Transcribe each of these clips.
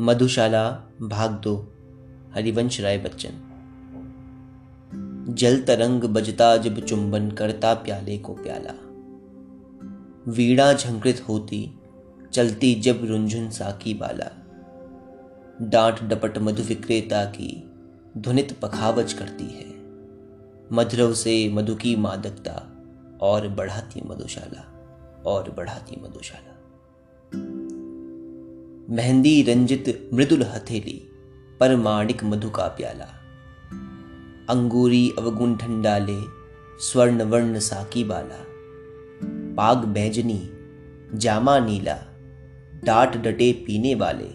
मधुशाला, भाग दो, हरिवंश राय बच्चन। जल तरंग बजता जब चुंबन करता प्याले को प्याला। वीणा झंकृत होती, चलती जब रुंझुन साकी बाला। डांट डपट मधु विक्रेता की, ध्वनित पखावज करती है। मधुरव से मधु की मादकता, और बढ़ाती मधुशाला, और बढ़ाती मधुशाला। मेहंदी रंजित मृदुल हथेली पर माणिक मधु का प्याला। अंगूरी अवगुण ठंडाले स्वर्ण वर्ण साकी बाला। पाग बैजनी, जामा नीला, डाट डटे पीने वाले,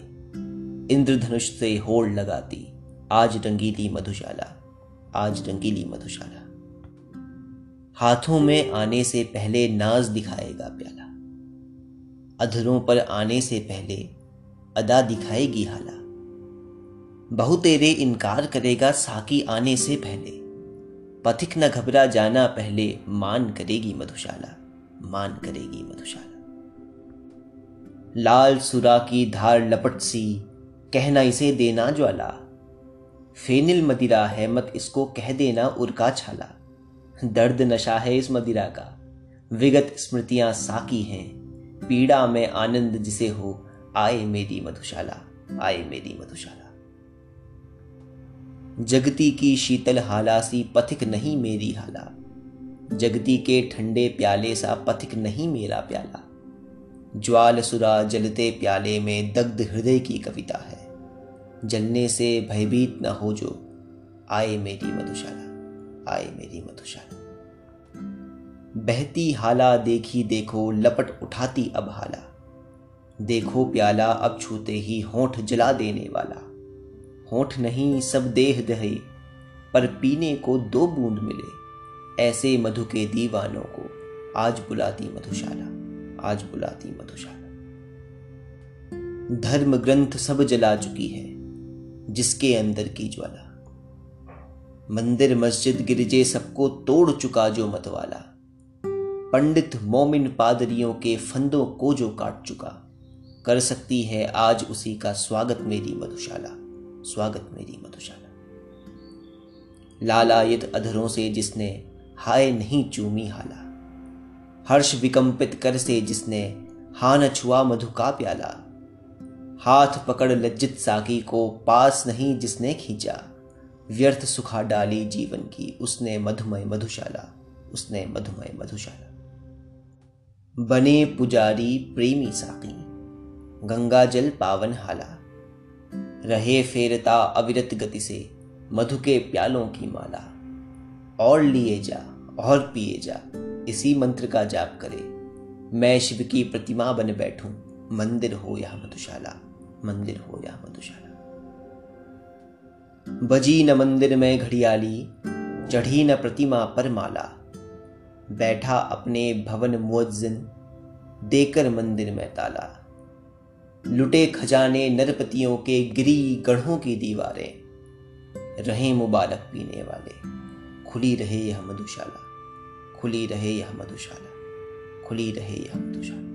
इंद्रधनुष से होड़ लगाती, आज रंगीली मधुशाला, आज रंगीली मधुशाला। हाथों में आने से पहले नाज दिखाएगा प्याला। अधरों पर आने से पहले अदा दिखाएगी हाला। बहु तेरे इनकार करेगा साकी आने से पहले। पथिक न घबरा जाना पहले मान करेगी मधुशाला, मान करेगी मधुशाला। लाल सुरा की धार लपट सी कहना इसे देना ज्वाला। फेनिल मदिरा है मत इसको कह देना उर्का छाला। दर्द नशा है इस मदिरा का। विगत स्मृतियाँ साकी हैं, पीड़ा में आनंद जिसे हो आए मेरी मधुशाला, आए मेरी मधुशाला। जगती की शीतल हाला सी पथिक नहीं मेरी हाला। जगती के ठंडे प्याले सा पथिक नहीं मेरा प्याला। ज्वाल सुरा जलते प्याले में दग्ध हृदय की कविता है। जलने से भयभीत न हो जो, आए मेरी मधुशाला, आए मेरी मधुशाला। बहती हाला देखी देखो, लपट उठाती अब हाला। देखो प्याला, अब छूते ही होठ जला देने वाला। होठ नहीं, सब देह दहे, पर पीने को दो बूंद मिले। ऐसे मधु के दीवानों को आज बुलाती मधुशाला, आज बुलाती मधुशाला। धर्म ग्रंथ सब जला चुकी है, जिसके अंदर की ज्वाला। मंदिर मस्जिद गिरजे सबको तोड़ चुका जो मतवाला। पंडित मोमिन पादरियों के फंदों को जो काट चुका। कर सकती है, आज उसी का स्वागत मेरी मधुशाला, स्वागत मेरी मधुशाला। लालायत अधरों से जिसने हाय नहीं चूमी हाला, हर्ष विकंपित कर से जिसने हान छुआ मधु का प्याला, हाथ पकड़ लज्जित साकी को पास नहीं जिसने खींचा, व्यर्थ सुखा डाली जीवन की उसने मधुमय मधुशाला, उसने मधुमय मधुशाला। बने पुजारी प्रेमी साकी गंगा जल पावन हाला। रहे फेरता अविरत गति से मधु के प्यालों की माला। और लिए जा, और पिए जा, इसी मंत्र का जाप करे। मैं शिव की प्रतिमा बन बैठूं, मंदिर हो या मधुशाला, मंदिर हो या मधुशाला। बजी न मंदिर में घड़ियाली, चढ़ी न प्रतिमा पर माला। बैठा अपने भवन मुअज्जिन, देकर मंदिर में ताला। लुटे खजाने नरपतियों के गिरी गढ़ों की दीवारें। रहे मुबारक पीने वाले। खुली रहे यह मधुशाला। खुली रहे यह मधुशाला। खुली रहे यह मधुशाला।